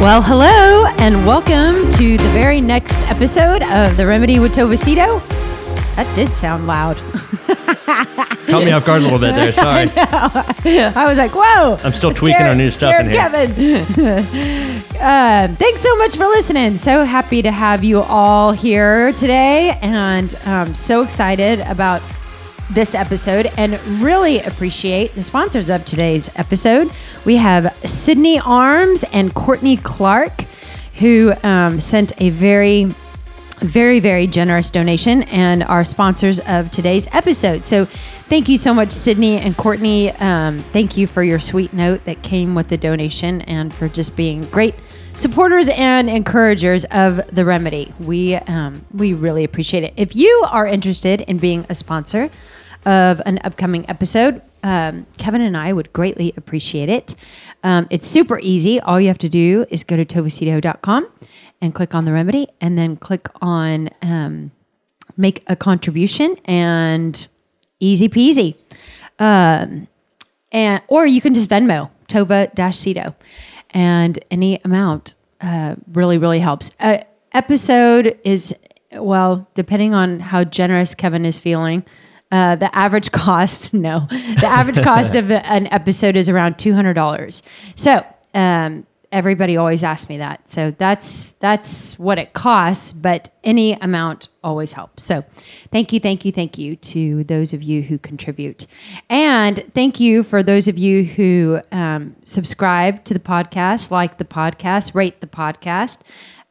Well, hello, and welcome to the very next episode of The Remedy with Tovacito. That did sound loud. Caught me off guard a little bit there. Sorry. I was like, whoa. I'm still tweaking our new stuff in here. Kevin. uh, thanks so much for listening. So happy to have you all here today, and um, so excited about this episode and really appreciate the sponsors of today's episode. We have Sydney Arms and Courtney Clark, who um, sent a very very, very generous donation and are sponsors of today's episode. So, thank you so much, Sydney and Courtney. Um, thank you for your sweet note that came with the donation and for just being great supporters and encouragers of the remedy. We um, we really appreciate it. If you are interested in being a sponsor of an upcoming episode, um, Kevin and I would greatly appreciate it. Um, it's super easy. All you have to do is go to tovacito.com and click on the remedy and then click on um, make a contribution and easy peasy. Um, and or you can just Venmo Tova Cito, and any amount uh, really really helps. Uh, episode is well depending on how generous Kevin is feeling. Uh, the average cost, no, the average cost of an episode is around two hundred dollars. So um, everybody always asks me that. So that's that's what it costs, but any amount always helps. So thank you, thank you, thank you to those of you who contribute, and thank you for those of you who um, subscribe to the podcast, like the podcast, rate the podcast.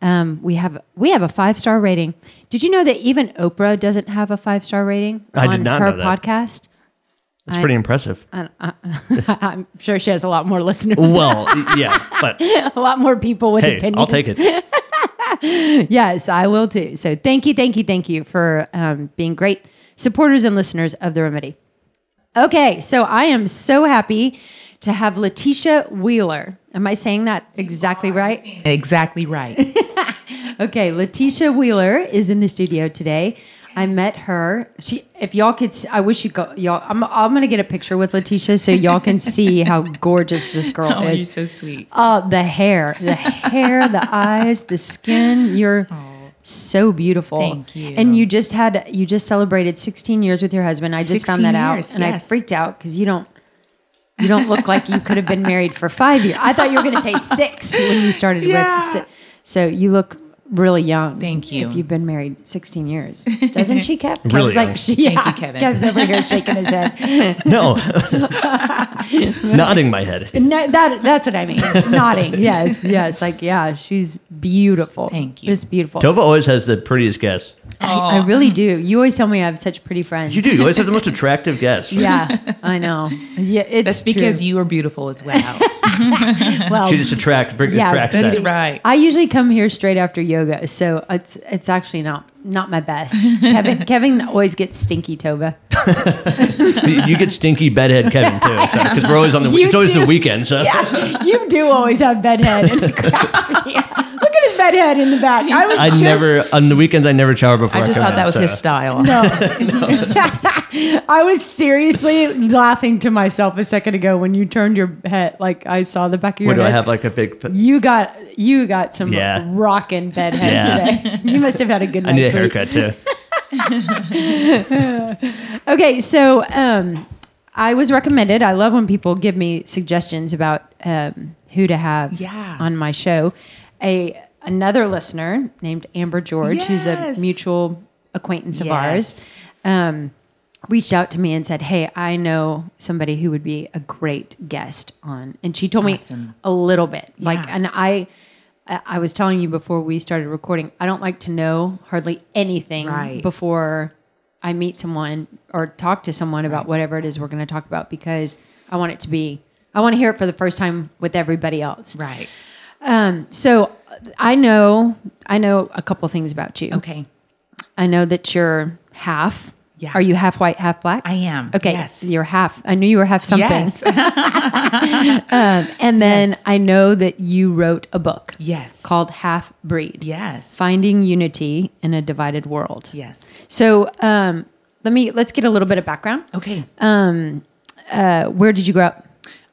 Um, we have we have a five star rating. Did you know that even Oprah doesn't have a five star rating I on did not her know that. podcast? It's pretty impressive. I'm sure she has a lot more listeners, Well, yeah, but a lot more people with hey, opinions. I'll take it. Yes, I will too. So thank you, thank you, thank you for um, being great supporters and listeners of the remedy. Okay, so I am so happy to have LeTesha Wheeler. Am I saying that exactly right? Exactly right. Okay, LeTesha Wheeler is in the studio today. I met her. She, if y'all could, I wish you go. Y'all, I'm, I'm gonna get a picture with LeTesha so y'all can see how gorgeous this girl oh, you're is. so sweet. Oh, the hair, the hair, the eyes, the skin. You're oh. so beautiful. Thank you. And you just had you just celebrated 16 years with your husband. I just found 16 that out, years, and I freaked out because you don't you don't look like you could have been married for five years. I thought you were going to say six when you started Yeah. with. si- So you look really young. Thank you. If you've been married 16 years, doesn't she, Kev? Kev's Really young. like, she, Thank you, Kevin. Kev's over here shaking his head. No, nodding my head. No, that that's what I mean. Nodding. Yes, yes. Like, yeah, she's beautiful. Thank you. Just beautiful. Tova always has the prettiest guests. I, I oh. really do. You always tell me I have such pretty friends. You do. You always have the most attractive guests. Yeah, I know. Yeah, it's That's because true. you are beautiful as well. Well, She just attract, bring, Yeah, attracts That's that. right. I usually come here straight after yoga, so it's it's actually not not my best. Kevin Kevin always gets stinky Tova. You you get stinky bedhead Kevin too, because we're always on the. You it's always do. the weekend, so Yeah, you do always have bedhead, and it cracks me up. Look at his bedhead in the back. I was I just, never on the weekends. I never shower before. I just come thought in, that was so- his style. No. I was seriously laughing to myself a second ago when you turned your head. Like I saw the back of your What do head. I have like a big? You got you got some Yeah. rockin' bedhead Yeah. today. You must have had a good I need night's a sleep. haircut too. Okay, so um, I was recommended. I love when people give me suggestions about um, who to have Yeah. on my show. A another listener named Amber George, who's a mutual acquaintance of ours, um, reached out to me and said, "Hey, I know somebody who would be a great guest on." And she told Awesome. me a little bit, like, and I. I was telling you before we started recording, I don't like to know hardly anything Right. before I meet someone or talk to someone about whatever it is we're going to talk about because I want it to be, I want to hear it for the first time with everybody else. Right. Um, so I know, I know a couple things about you. Okay. I know that you're half. Yeah. Are you half white, half black? I am. Okay. Yes. You're half. I knew you were half something. Yes. And then Yes. I know that you wrote a book yes. called Half Breed Yes. Finding Unity in a Divided World. Yes. So um, let me, let's get a little bit of background. Okay. Uh, where did you grow up?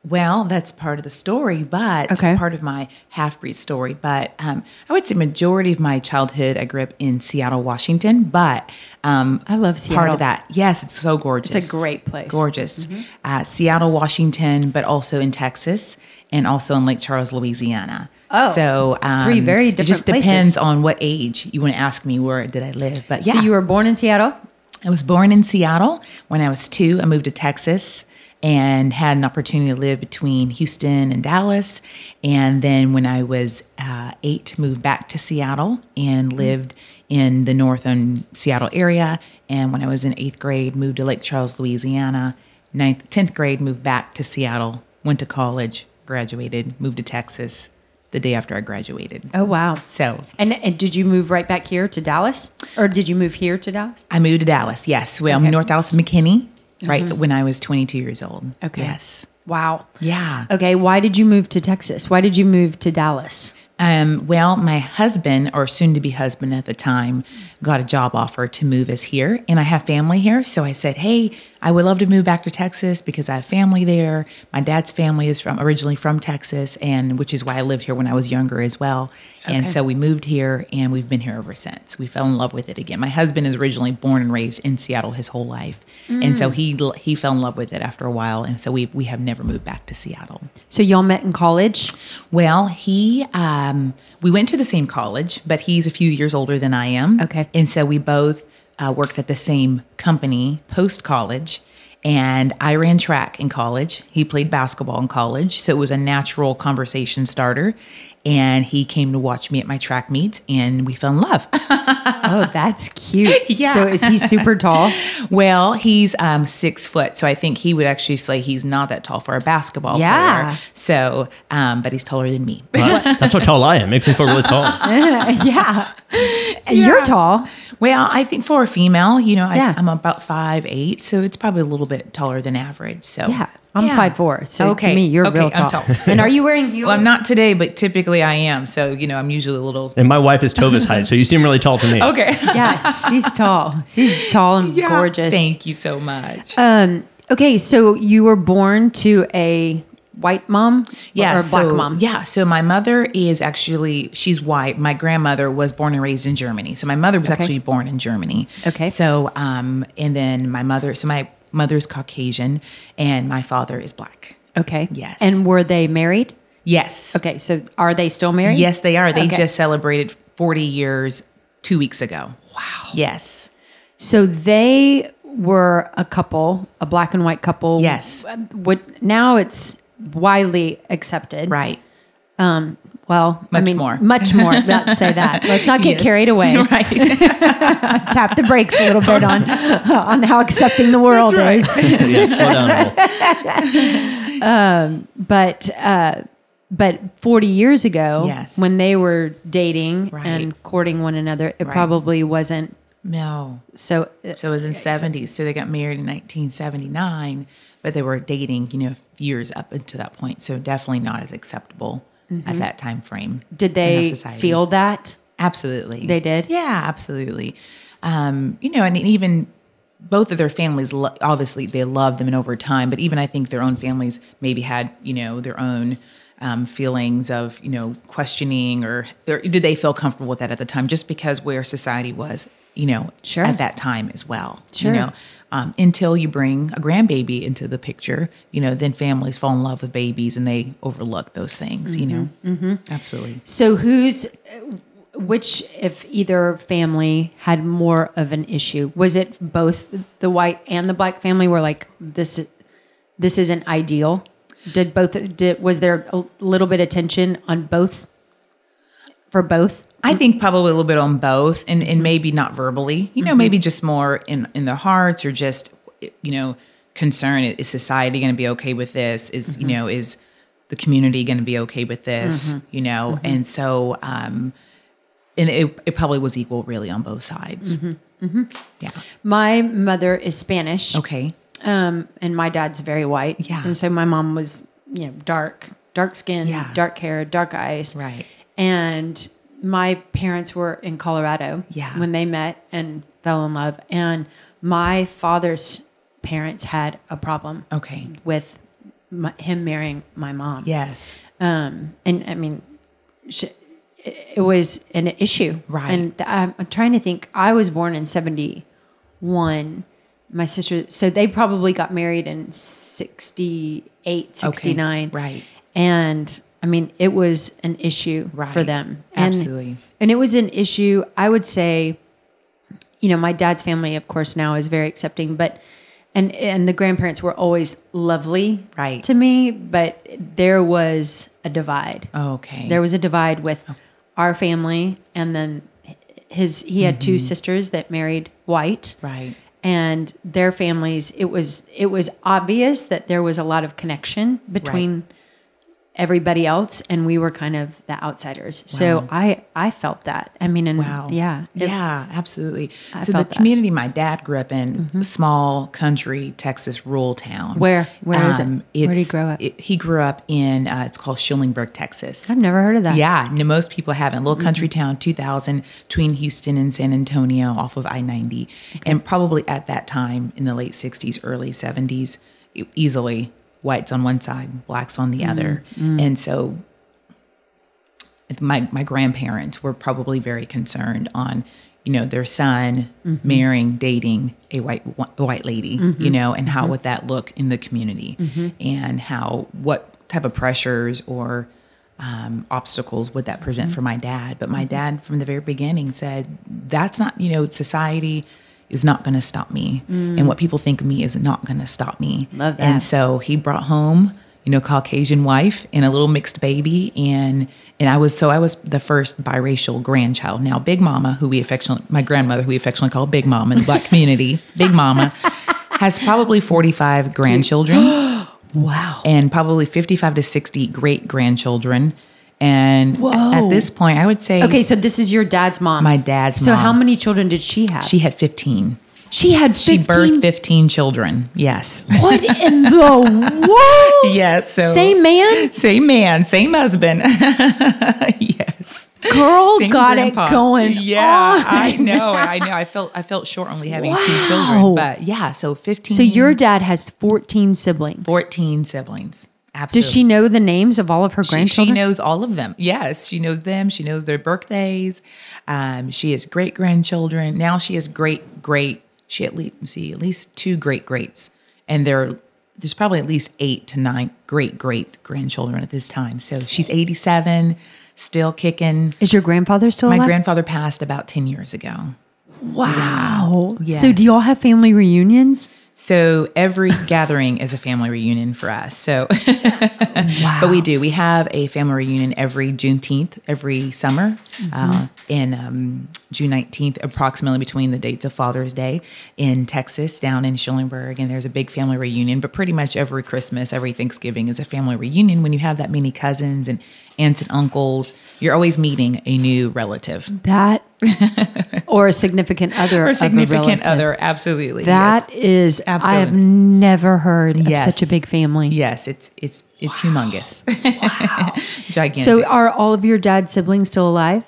Well, that's part of the story, but Okay. part of my half breed story. But um, I would say majority of my childhood, I grew up in Seattle, Washington. But um, I love Seattle. Part of that, yes, it's so gorgeous. It's a great place. Mm-hmm. Gorgeous. Uh, Seattle, Washington, but also in Texas and also in Lake Charles, Louisiana. Oh, so um, three very different. It just different depends on what age you want to ask me where did I live. But yeah, So you were born in Seattle? I was born in Seattle. When I was two, I moved to Texas and had an opportunity to live between Houston and Dallas. And then when I was uh, eight, moved back to Seattle and lived in the northern Seattle area. And when I was in eighth grade, moved to Lake Charles, Louisiana. Ninth, tenth grade, moved back to Seattle, went to college, graduated, moved to Texas the day after I graduated. Oh, wow. So And, and did you move right back here to Dallas? Or did you move here to Dallas? I moved to Dallas. Yes, well, Okay. North Dallas, McKinney, right when I was 22 years old. Okay. Yes. Wow. Yeah. Okay. Why did you move to Texas? Why did you move to Dallas? Um, well, my husband, or soon to be husband at the time, got a job offer to move us here, and I have family here. So I said, "Hey, I would love to move back to Texas because I have family there. My dad's family is from originally from Texas, and which is why I lived here when I was younger as well. Okay. And so we moved here, and we've been here ever since. We fell in love with it again. My husband is originally born and raised in Seattle his whole life, and so he he fell in love with it after a while, and so we we have never moved back to Seattle. So y'all met in college? Well, he, um, we went to the same college, but he's a few years older than I am. Okay. And so we both uh, worked at the same company post college. And I ran track in college. He played basketball in college. So it was a natural conversation starter. And he came to watch me at my track meets and we fell in love. Oh, that's cute. Yeah. So is he super tall? well, he's um, six foot. So I think he would actually say he's not that tall for a basketball Yeah. player. So, um, but he's taller than me. That's how tall I am. Makes me feel really tall. yeah. You're tall. Well, I think for a female, you know, I, Yeah. I'm about five eight, so it's probably a little bit taller than average. So Yeah. I'm Yeah. five four. So Okay. to me, you're Okay, real tall. I'm tall. and are you wearing heels? Well, I'm not today, but typically I am. So you know, I'm usually a little. And my wife is Tova's height, so you seem really tall to me. Okay. Yeah, she's tall. She's tall and gorgeous. Thank you so much. Um, okay, so you were born to a white mom yeah, or a black so, mom? Yeah, so my mother is actually she's white. My grandmother was born and raised in Germany. So my mother was Okay. actually born in Germany. Okay. So um, and then my mother. So my mother's Caucasian, and my father is black. Okay. Yes. And were they married? Yes. Okay, so are they still married? Yes, they are. They Okay. just celebrated 40 years two weeks ago. Wow. Yes. So they were a couple, a black and white couple. Yes. What now it's widely accepted. Right. Um, Well, I Much mean, more. Much more. Let's say that. Let's not get Yes. carried away. right. Tap the brakes a little bit on on how accepting the world is. yeah, slow down a. But uh, but forty years ago, Yes. when they were dating Right. and courting one another, it Right. probably wasn't No. so. So it was in 70s. So they got married in 1979, but they were dating, you know, years up until that point. So definitely not as acceptable at that time frame. Did they feel that? Absolutely. They did? Yeah, absolutely. Um, you know, and even both of their families, obviously, they loved them and over time, but even I think their own families maybe had, you know, their own um, feelings of, you know, questioning or, or did they feel comfortable with that at the time just because where society was, you know, Sure. at that time as well. Sure. You know, um, until you bring a grandbaby into the picture, you know, then families fall in love with babies and they overlook those things, you know. Mm-hmm. Absolutely. So who's which if either family had more of an issue? Was it both the white and the black family were like this this isn't ideal? Did both did was there a little bit of tension on both for both? I think probably a little bit on both, and, and maybe not verbally. You know, maybe just more in in their hearts, or just you know, concern. Is society going to be okay with this? Is you know, is the community going to be okay with this? You know, and so um, and it, it probably was equal really on both sides. Mm-hmm. Yeah. My mother is Spanish. Okay. Um, and my dad's very white. Yeah. And so my mom was, you know, dark, dark skin, Yeah. dark hair, dark eyes. Right. And my parents were in Colorado Yeah. when they met and fell in love. And my father's parents had a problem Okay. with my, him marrying my mom. Yes. Um, and I mean, sh- it was an issue. Right. And I'm, I'm trying to think. I was born in 71. My sister, so they probably got married in 68, 69. Right. And I mean, it was an issue for them. And, Absolutely. And it was an issue, I would say, you know, my dad's family, of course, now is very accepting, but and and the grandparents were always lovely Right. to me, but there was a divide. Oh, okay. There was a divide with oh. our family and then his he had two mm-hmm. sisters that married white right. and their families it was it was obvious that there was a lot of connection between everybody else and we were kind of the outsiders so i i felt that i mean and Wow. yeah it- yeah, absolutely. I so the that. Mm-hmm. community my dad grew up in, small country Texas rural town. Where? Where is it? Um, Where did he grow up? it- he grew up in uh, it's called Schulenburg, Texas. i've never heard of that Yeah, no, most people haven't. Little country Mm-hmm. town, 2000, between Houston and San Antonio off of I 90. And probably at that time in the late 60s, early 70s, e- easily whites on one side, blacks on the other. Mm-hmm. And so my, my grandparents were probably very concerned on, you know, their son Mm-hmm. marrying, dating a white a white lady, you know, and Mm-hmm. how would that look in the community, and how what type of pressures or um, obstacles would that present for my dad? But my Mm-hmm. dad, from the very beginning, said that's not, you know, society is not going to stop me, and what people think of me is not going to stop me. Mm. Love that. And so he brought home, you know, Caucasian wife and a little mixed baby, and and I was so I was the first biracial grandchild. Now, Big Mama, who we affectionately, my grandmother, who we affectionately call Big Mama in the black community, Big Mama, has probably forty five grandchildren wow and probably 55 to 60 great grandchildren. And Whoa. at this point, I would say okay so this is your dad's mom my dad's so mom, So how many children did she have she had 15. she had 15 She birthed 15 children. Yes. what in the world yes. So same man same man, same husband. yes. girl Same got grandpa. it going Yeah, on. I know. I know. I felt I felt short only having two children, but yeah, so 15 so your dad has 14 siblings 14 siblings. Absolutely. does she know the names of all of her She, she knows all of them. Yes, she knows them. She knows their birthdays. Um, she has great grandchildren. Now she has great great. She at least see at least two great greats, and there there's probably at least eight to nine great great grandchildren at this time. So she's 87, still kicking. is your grandfather still My alive grandfather passed about 10 years ago. wow Yes. so do y'all have family reunions So every gathering is a family reunion for us. So, but we do. We have a family reunion every Juneteenth, every summer, uh, in um, June 19th, approximately between the dates of Father's Day in Texas, down in Schulenburg. And there's a big family reunion. But pretty much every Christmas, every Thanksgiving is a family reunion. When you have that many cousins and aunts and uncles, you're always meeting a new relative That or a significant other or significant other. Absolutely. That yes. is, I have never heard of such a big family. Yes, it's it's it's humongous. wow. Gigantic. So are all of your dad's siblings still alive?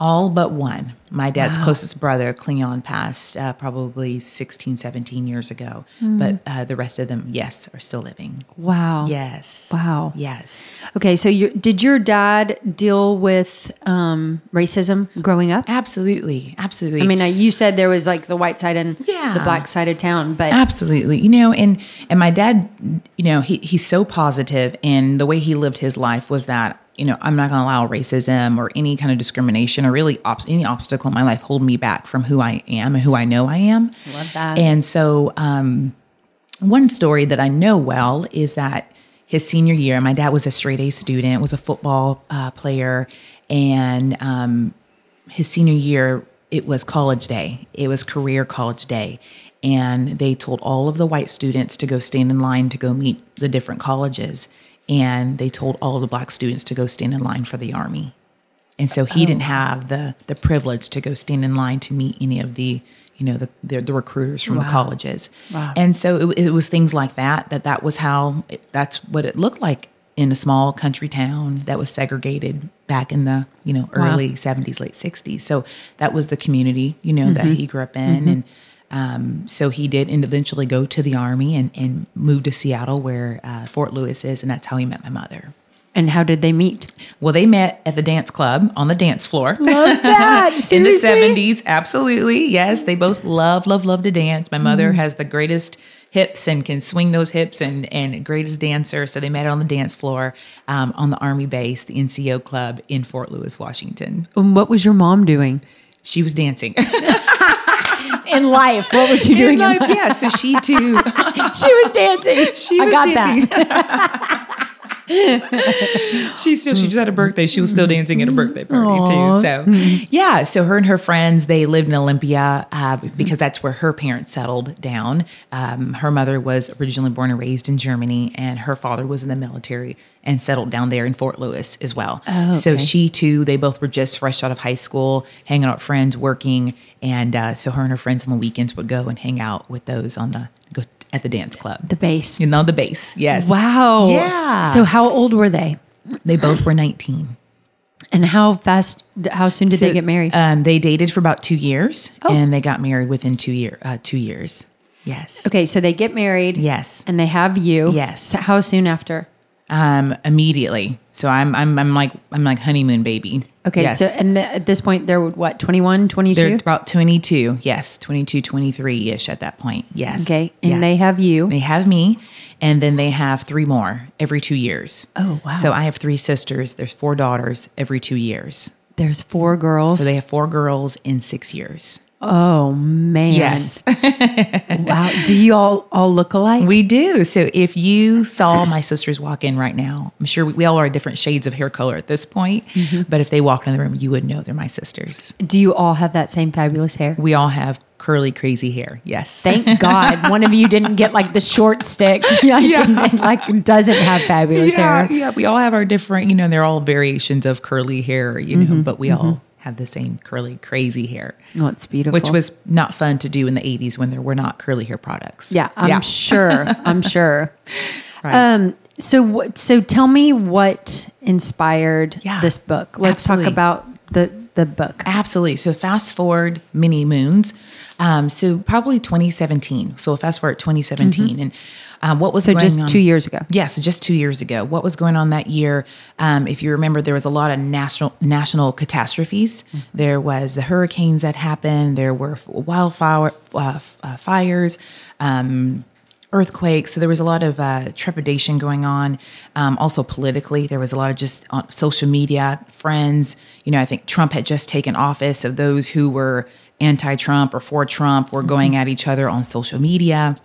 All but one. My dad's Wow. closest brother, Cleon, passed uh, probably 16, 17 years ago. Hmm. But uh, the rest of them, yes, are still living. Wow. Yes. Wow. Yes. Okay, so your, did your dad deal with um, racism growing up? Absolutely. Absolutely. I mean, you said there was like the white side and Yeah. the black side of town, but Absolutely. You know, and and my dad, you know, he he's so positive and the way he lived his life was that, you know, I'm not going to allow racism or any kind of discrimination or really any obstacle in my life hold me back from who I am and who I know I am. Love that. And so um one story that I know well is that his senior year, my dad was a straight A student, was a football uh, player, and um, his senior year, it was college day. It was career college day. And they told all of the white students to go stand in line to go meet the different colleges. And they told all of the black students to go stand in line for the army. and so he didn't oh. have the the privilege to go stand in line to meet any of the you know the the, the recruiters from the colleges. Wow. And so it, it was things like that that that was how it, that's what it looked like in a small country town that was segregated back in the you know early 70s late 60s so that was the community you know that mm-hmm. he grew up in. Mm-hmm. And um, so he did eventually go to the army and, and move to seattle where uh, fort lewis is and that's how he met my mother. And how did they meet? well they met at the dance club on the dance floor. Love that. in the 70s absolutely. Yes they both love love love to dance. My mother Mm-hmm. has the greatest hips and can swing those hips and and greatest dancer so they met on the dance floor um, on the army base the nco club in fort lewis washington. And what was your mom doing? She was dancing in life? What was she doing? In in life, life? yeah so she too She was dancing. She I got dancing. that. she still she just had a birthday. She was still dancing at a birthday party too. So yeah, so her and her friends they lived in Olympia uh, because that's where her parents settled down. Um, her mother was originally born and raised in Germany, and her father was in the military and settled down there in Fort Lewis as well. Oh, So she too, they both were just fresh out of high school, hanging out with friends, working, and uh, so her and her friends on the weekends would go and hang out with those on the go at the dance club. The bass. You know, the bass. Yes. Wow. Yeah. So how old were they? they both were 19. And how fast? How soon did they get married? Um, they dated for about two years, Oh. and they got married within two year uh, two years. Yes. okay, so they get married. Yes. And they have you. Yes. So how soon after? Um, immediately. So I'm I'm I'm like I'm like honeymoon baby. Okay, Yes. so and the, at this point they're what 21, 22? they're about 22. Yes, 22, 23 ish at that point. Yes. okay, and Yeah. they have you. They have me, and then they have three more every two years. Oh, wow. So I have three sisters. There's four daughters every two years. There's four girls. So they have four girls in six years. Oh man. Yes. wow. Do you all all look alike? We do. So if you saw my sisters walk in right now, I'm sure we, we all are different shades of hair color at this point, Mm-hmm. but if they walked in the room, you would know they're my sisters. Do you all have that same fabulous hair? We all have curly, crazy hair. Yes. Thank God one of you didn't get like the short stick. Like, and, like doesn't have fabulous yeah, hair. yeah. We all have our different, you know, they're all variations of curly hair, you know, Mm-hmm. but we all have the same curly, crazy hair. Oh, it's beautiful. Which was not fun to do in the 80s when there were not curly hair products. yeah, I'm sure. I'm sure. Right. Um, so what? So tell me what inspired Yeah, this book. Let's absolutely. talk about the the book. Absolutely. So fast forward many moons. Um, so probably 2017. So fast forward 2017. And um, what was Mm-hmm. So going just on? two years ago. Yeah, so just two years ago. What was going on that year? Um, if you remember, there was a lot of national national catastrophes. Mm-hmm. There was the hurricanes that happened. There were wildfire uh, uh, fires. Um, earthquakes. So there was a lot of uh, trepidation going on. Um, also politically, there was a lot of just on social media, friends. You know, I think Trump had just taken office. So those who were anti-Trump or for Trump were going at each other on social media.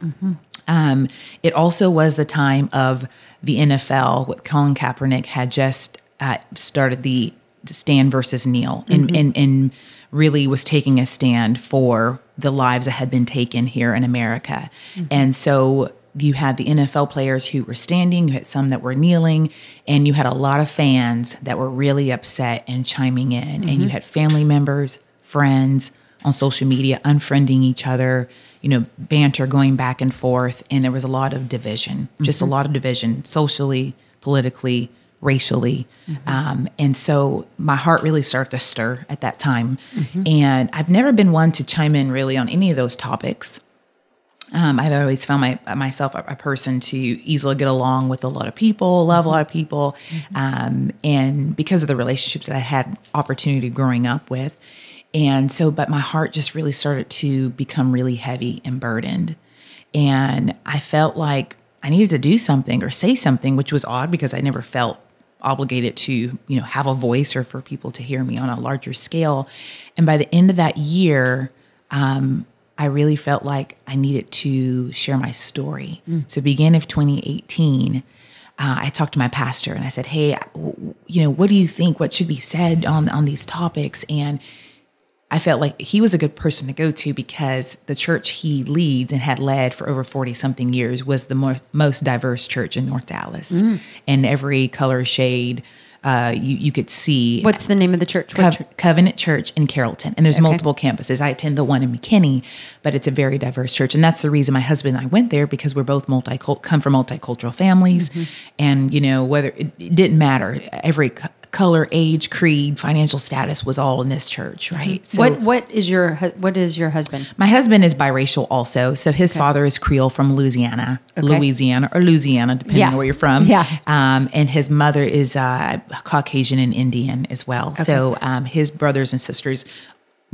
Um, it also was the time of the NFL. With Colin Kaepernick had just uh, started the stand versus kneel, and, and and really was taking a stand for the lives that had been taken here in America. And so you had the NFL players who were standing, you had some that were kneeling, and you had a lot of fans that were really upset and chiming in. And you had family members, friends on social media unfriending each other, you know, banter going back and forth. And there was a lot of division, just a lot of division socially, politically, racially. Um, and so my heart really started to stir at that time. And I've never been one to chime in really on any of those topics. Um, I've always found my, myself a, a person to easily get along with a lot of people, love a lot of people, um, and because of the relationships that I had opportunity growing up with, and so, but my heart just really started to become really heavy and burdened, and I felt like I needed to do something or say something, which was odd because I never felt obligated to you know have a voice or for people to hear me on a larger scale, and by the end of that year. Um, I really felt like I needed to share my story. So, beginning of 2018, uh, I talked to my pastor and I said, "Hey, w- you know, what do you think? What should be said on on these topics?" And I felt like he was a good person to go to because the church he leads and had led for over 40 something years was the more, most diverse church in North Dallas. And every color, shade, uh, you you could see What's the name of the church? Cov- church? Covenant Church in Carrollton, and there's Okay. multiple campuses. I attend the one in McKinney, but it's a very diverse church, and that's the reason my husband and I went there because we're both multi come from multicultural families, Mm-hmm. and you know whether it, it didn't matter every color, age, creed, financial status was all in this church, right? So what what is your what is your husband? my husband is biracial also, so his father is Creole from Louisiana, Okay. Louisiana or Louisiana, depending Yeah. on where you're from. Yeah. Um, and his mother is uh, Caucasian and Indian as well. So um, his brothers and sisters,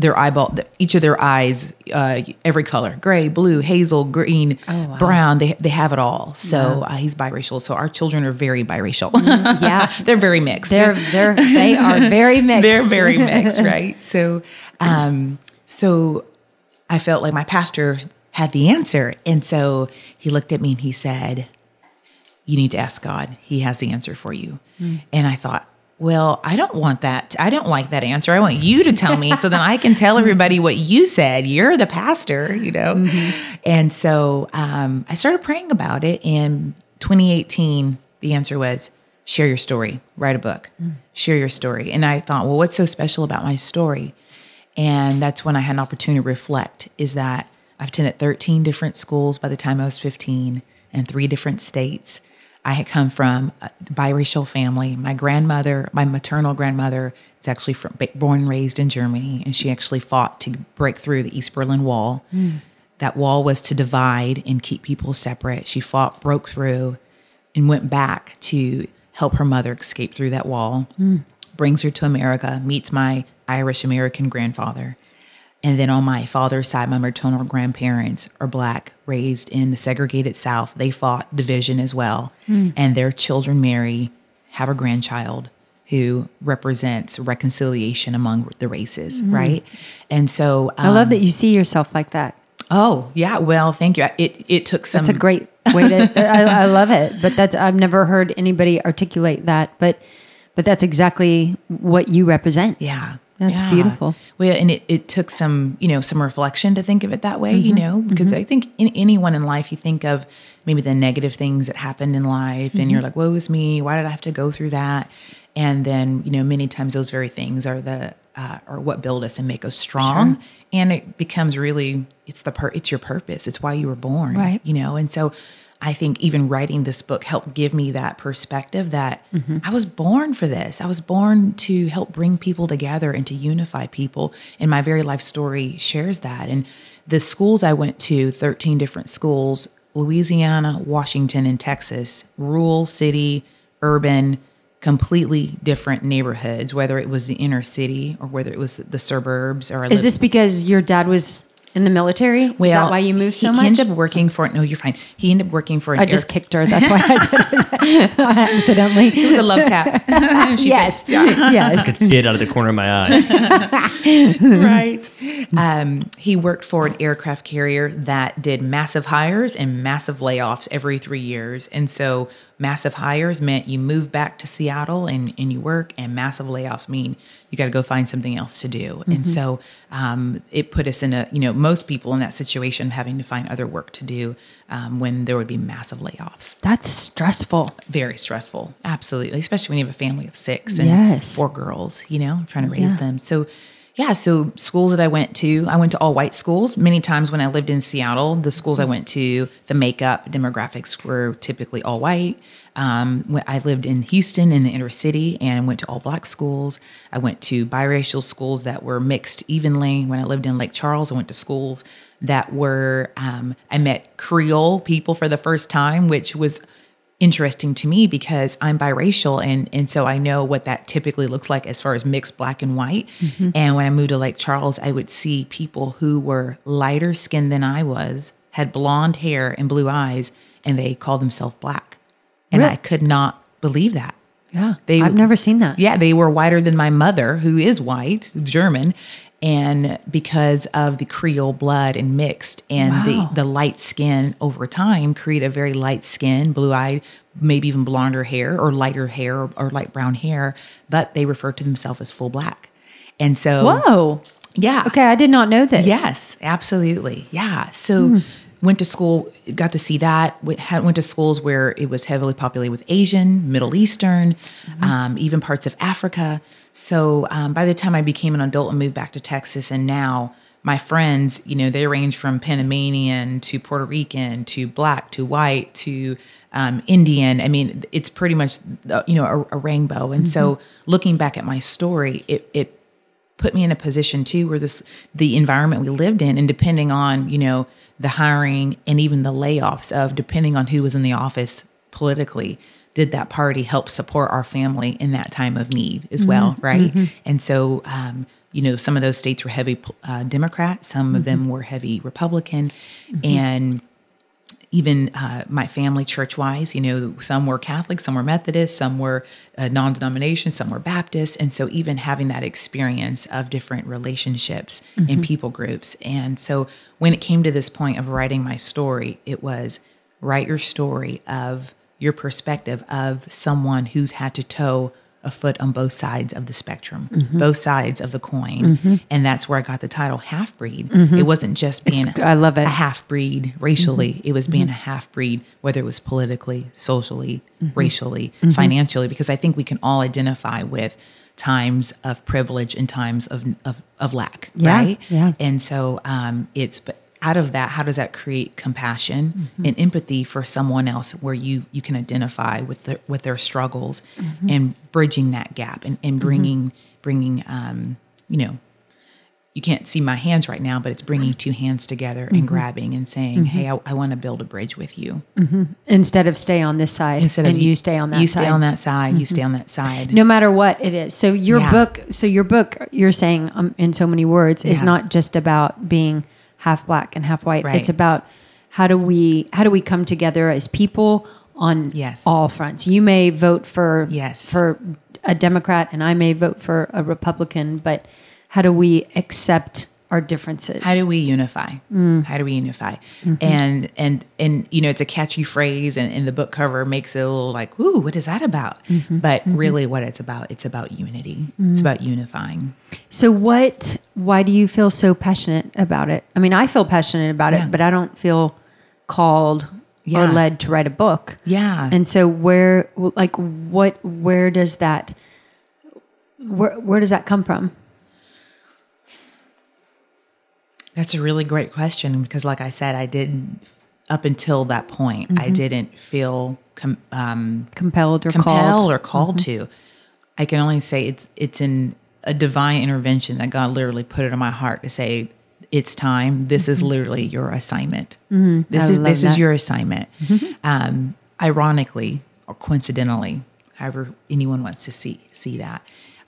their eyeball, each of their eyes, uh, every color, gray, blue, hazel, green, Oh, wow. brown, they they have it all. So uh, he's biracial. So our children are very biracial. Yeah. they're very mixed. They're they're they are very mixed. They're very mixed, right? So, um, so I felt like my pastor had the answer, and so he looked at me and he said, "You need to ask God. He has the answer for you." And I thought. Well, I don't want that. I don't like that answer. I want you to tell me so then I can tell everybody what you said. You're the pastor, you know? And so um, I started praying about it. In 2018, the answer was share your story, write a book, share your story. And I thought, well, what's so special about my story? And that's when I had an opportunity to reflect is that I've attended 13 different schools by the time I was 15 in three different states. I had come from a biracial family. My grandmother, my maternal grandmother, is actually from, born and raised in Germany, and she actually fought to break through the East Berlin Wall. Hmm. That wall was to divide and keep people separate. She fought, broke through, and went back to help her mother escape through that wall. Hmm. Brings her to America, meets my Irish American grandfather. And then on my father's side, my maternal grandparents are black, raised in the segregated South. They fought division as well. Hmm. And their children marry, have a grandchild who represents reconciliation among the races, hmm. right? And so I love that um, you see yourself like that. Oh, yeah. Well, thank you. It it took some That's a great way to. I, I love it, but that's I've never heard anybody articulate that. But but that's exactly what you represent. Yeah. That's yeah. beautiful. Well, and it, it took some, you know, some reflection to think of it that way, you Mm-hmm. know, because I think in anyone in life, you think of maybe the negative things that happened in life and Mm-hmm. you're like, woe is me. Why did I have to go through that? And then, you know, many times those very things are the, uh, are what build us and make us strong. And it becomes really, it's the, per- it's your purpose. It's why you were born, Right. you know? And so I think even writing this book helped give me that perspective that mm-hmm. I was born for this. I was born to help bring people together and to unify people. And my very life story shares that. And the schools I went to, 13 different schools, Louisiana, Washington, and Texas, rural, city, urban, completely different neighborhoods, whether it was the inner city or whether it was the suburbs or Is lived- this because your dad was in the military? Is that why you moved so he, much? He ended up working for no, you're fine. He ended up working for an I just air- kicked her. That's why I said it accidentally. It was a love tap. She yes, said, yes. could see it out of the corner of my eye. right. Um, he worked for an aircraft carrier that did massive hires and massive layoffs every three years. And so massive hires meant you move back to Seattle and, and you work, and massive layoffs mean you got to go find something else to do. And so um, it put us in a, you know, most people in that situation having to find other work to do um, when there would be massive layoffs. That's stressful. Very stressful. Absolutely. Especially when you have a family of six and Yes. four girls, you know, trying to raise Yeah. them. So, yeah, so schools that I went to, I went to all white schools. Many times when I lived in Seattle, the schools I went to, the makeup demographics were typically all white. Um, I lived in Houston in the inner city and went to all black schools. I went to biracial schools that were mixed evenly. When I lived in Lake Charles, I went to schools that were, um, I met Creole people for the first time, which was interesting to me because I'm biracial and and so I know what that typically looks like as far as mixed black and white. Mm-hmm. And when I moved to Lake Charles, I would see people who were lighter skinned than I was, had blonde hair and blue eyes, and they called themselves black. And Really? I could not believe that. Yeah, They- I've never seen that. Yeah, they were whiter than my mother, who is white, German, and because of the Creole blood and mixed, and Wow. the the light skin over time create a very light skin, blue eyed, maybe even blonder hair or lighter hair or, or light brown hair, but they refer to themselves as full black, and so Whoa. yeah, Okay, I did not know this. Yes, absolutely. Yeah. So went to school, got to see that. Went, went to schools where it was heavily populated with Asian, Middle Eastern, um, even parts of Africa. So um, by the time I became an adult and moved back to Texas, and now my friends, you know, they range from Panamanian to Puerto Rican to black to white to um, Indian. I mean, it's pretty much uh, you know a, a rainbow. And so looking back at my story, it it put me in a position too where this the environment we lived in and depending on you know the hiring and even the layoffs of depending on who was in the office politically did that party help support our family in that time of need as well right? And so um, you know some of those states were heavy uh, democrat some of them were heavy republican. And even uh, my family church wise, you know, some were Catholic, some were Methodist, some were uh, non denomination, some were Baptist. And so, even having that experience of different relationships and people groups. And so, when it came to this point of writing my story, it was write your story of your perspective of someone who's had to toe a foot on both sides of the spectrum, mm-hmm. both sides of the coin. Mm-hmm. And that's where I got the title half breed. Mm-hmm. It wasn't just being It's- I love it. a half breed racially, it was being a half breed, whether it was politically, socially, racially, financially, because I think we can all identify with times of privilege and times of, of, of lack, Yeah, right? yeah. And so um, it's, but out of that, how does that create compassion and empathy for someone else where you, you can identify with their, with their struggles and bridging that gap and, and bringing, bringing, um, you know, you can't see my hands right now, but it's bringing two hands together and grabbing and saying, "Hey, I, I want to build a bridge with you." Instead of stay on this side Instead and of you, stay on that you side. Mm-hmm. stay on that side, you stay on that side. no matter what it is. So your Yeah. book, so your book, you're saying um, in so many words, is not just about being half black and half white. Right. It's about how do we how do we come together as people on Yes. all fronts. You may vote for Yes. for a Democrat, and I may vote for a Republican, but how do we accept our differences? How do we unify? Mm. How do we unify? Mm-hmm. And and and you know, it's a catchy phrase, and, and the book cover makes it a little like, "Ooh, what is that about?" Mm-hmm. But really, what it's about, it's about unity. It's about unifying. So what why do you feel so passionate about it? I mean, I feel passionate about Yeah. it, but I don't feel called or led to write a book. Yeah. And so where like what where does that where where does that come from? That's a really great question because, like I said, I didn't up until that point, I didn't feel com- um, Compelled or compelled called? Mm-hmm. to. I can only say it's it's in a divine intervention that God literally put it in my heart to say it's time. This is literally your assignment. This Mm-hmm. I is this that. is your assignment. Um, ironically or coincidentally, however anyone wants to see see that.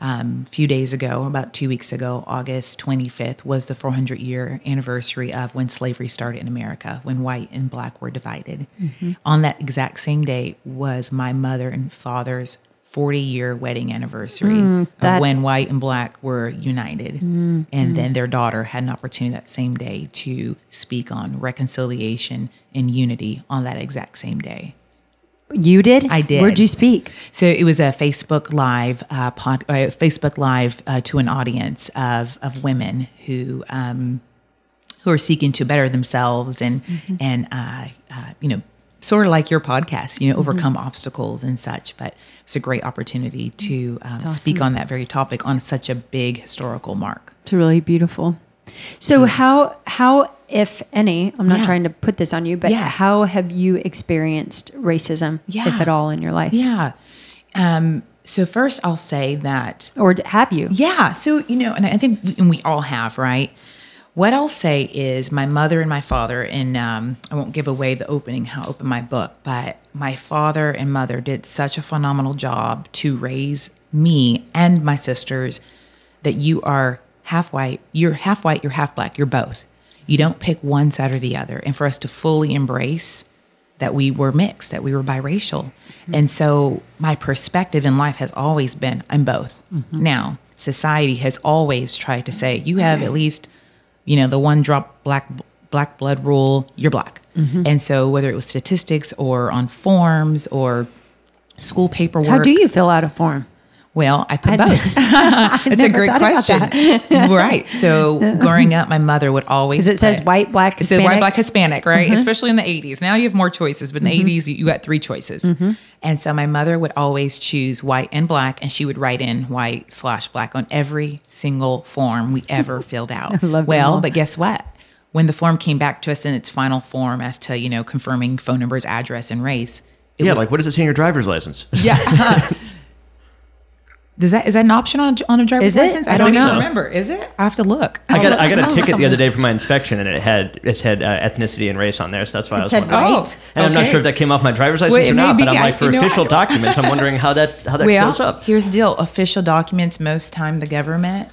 Um, a few days ago, about two weeks ago, August 25th, was the 400 year anniversary of when slavery started in America, when white and black were divided. Mm-hmm. On that exact same day was my mother and father's 40 year wedding anniversary mm, that- of when white and black were united. Mm-hmm. And then their daughter had an opportunity that same day to speak on reconciliation and unity on that exact same day. You did? I did. Where'd you speak? So it was a Facebook Live uh, pod, uh, Facebook Live uh, to an audience of of women who um, who are seeking to better themselves and and uh, uh, you know sort of like your podcast, you know, overcome obstacles and such. But it's a great opportunity to um, speak on that very topic on such a big historical mark. It's really beautiful. So how how if any, I'm not Yeah. trying to put this on you, but Yeah. how have you experienced racism, Yeah. if at all, in your life? Yeah. Um, so first, I'll say that Or have you? Yeah. So, you know, and I think we, and we all have, right? What I'll say is my mother and my father, and um, I won't give away the opening, how I open my book, but my father and mother did such a phenomenal job to raise me and my sisters that you are half white, you're half white, you're half black, you're both. You don't pick one side or the other. And for us to fully embrace that we were mixed, that we were biracial. Mm-hmm. And so my perspective in life has always been I'm both. Mm-hmm. Now, society has always tried to say you have at least, you know, the one drop black black blood rule, you're black. Mm-hmm. And so whether it was statistics or on forms or school paperwork. How do you fill out a form? Well, I put I- both. It's a great question. right. So growing up, my mother would always Because it says put- white, black, It says white, black, Hispanic, right? Mm-hmm. Especially in the 80s. Now you have more choices, but in the mm-hmm. 80s, you got three choices. Mm-hmm. And so my mother would always choose white and black, and she would write in white slash black on every single form we ever filled out. love well, but guess what? When the form came back to us in its final form as to, you know, confirming phone numbers, address, and race, it Yeah, would- like what does it say in your driver's license? yeah. Does that is that an option on a, on a driver's Is it? license? I I don't know. so. Remember, is it? I have to look. I got I got a ticket the other day for my inspection, and it had it had uh, ethnicity and race on there, so that's why I was said wondering. white. And I'm not sure if that came off my driver's license Well, it or not, be. but I'm I- like for you know, official documents, I'm wondering how that how that well, shows up. here's the deal: official documents most time the government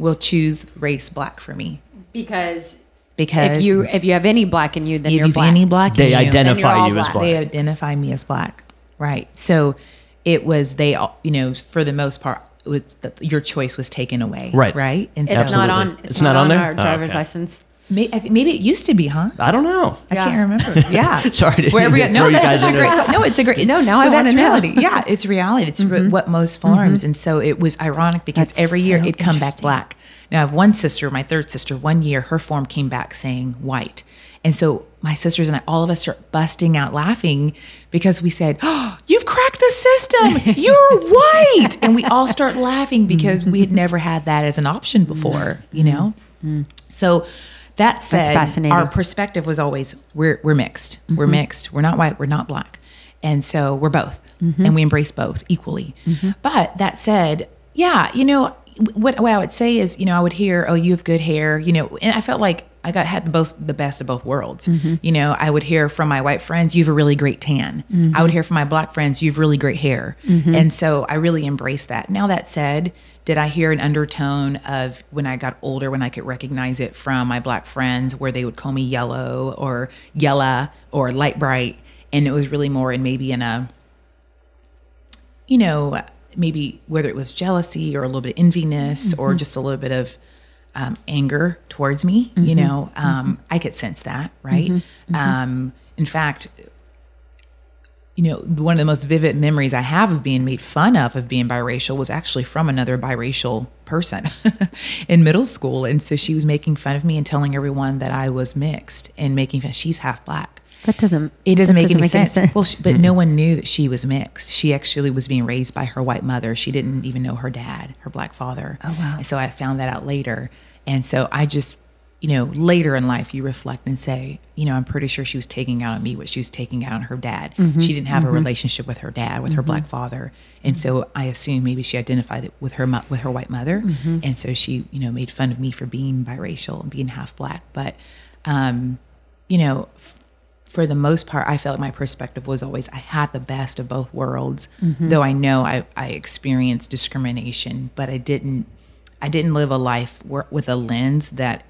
will choose race black for me because because if you if you have any black in you, then if you're you've black. any black, in They you, identify all you as black. black. They identify me as black, right? So it was they, all you know, for the most part, with the, your choice was taken away, Right. Right, and It's so not on. It's, It's not, not on on there? our Oh, driver's okay. license. May, maybe it used to be, huh? I don't know. I Yeah. can't remember. Yeah. Sorry to Wherever you, throw no, you that's guys such a in there. great. No, it's a great. No, now I but wanna that's know. reality. Yeah, it's reality. It's re- what most farms, mm-hmm. and so it was ironic because That's every year so it'd come back black. Now I have one sister, my third sister. One year, her form came back saying white, and so my sisters and I, all of us, start busting out laughing because we said, oh, "You've cracked the system. You're white," and we all start laughing because we had never had that as an option mm-hmm. before. You know, mm-hmm. so. That said, fascinating. our perspective was always we're we're mixed. We're mm-hmm. mixed. We're not white. We're not black, and so we're both, and we embrace both equally. But that said, yeah, you know what, what I would say is, you know, I would hear, oh, you have good hair, you know, and I felt like I got had the both the best of both worlds. Mm-hmm. You know, I would hear from my white friends, you have a really great tan. Mm-hmm. I would hear from my black friends, you have really great hair, mm-hmm. and so I really embraced that. Now that said. Did I hear an undertone of when I got older, when I could recognize it from my black friends, where they would call me yellow or yella or light bright? And it was really more in maybe in a, you know, maybe whether it was jealousy or a little bit of enviness or just a little bit of um, anger towards me, you know, um, I could sense that, right? Um, in fact, you know, one of the most vivid memories I have of being made fun of of being biracial was actually from another biracial person in middle school. And so she was making fun of me and telling everyone that I was mixed and making fun. She's half black. That doesn't. It doesn't that make, any, sense. Well, she, but no one knew that she was mixed. She actually was being raised by her white mother. She didn't even know her dad, her black father. Oh, wow. And so I found that out later. And so I just, you know, later in life, you reflect and say, you know, I'm pretty sure she was taking out on me what she was taking out on her dad. Mm-hmm. She didn't have a relationship with her dad, with her black father, and so I assume maybe she identified it with her with her white mother, Mm-hmm. and so she, you know, made fun of me for being biracial and being half black. But, um, you know, f- for the most part, I felt my perspective was always I had the best of both worlds. Mm-hmm. Though I know I, I experienced discrimination, but I didn't I didn't live a life where, with a lens that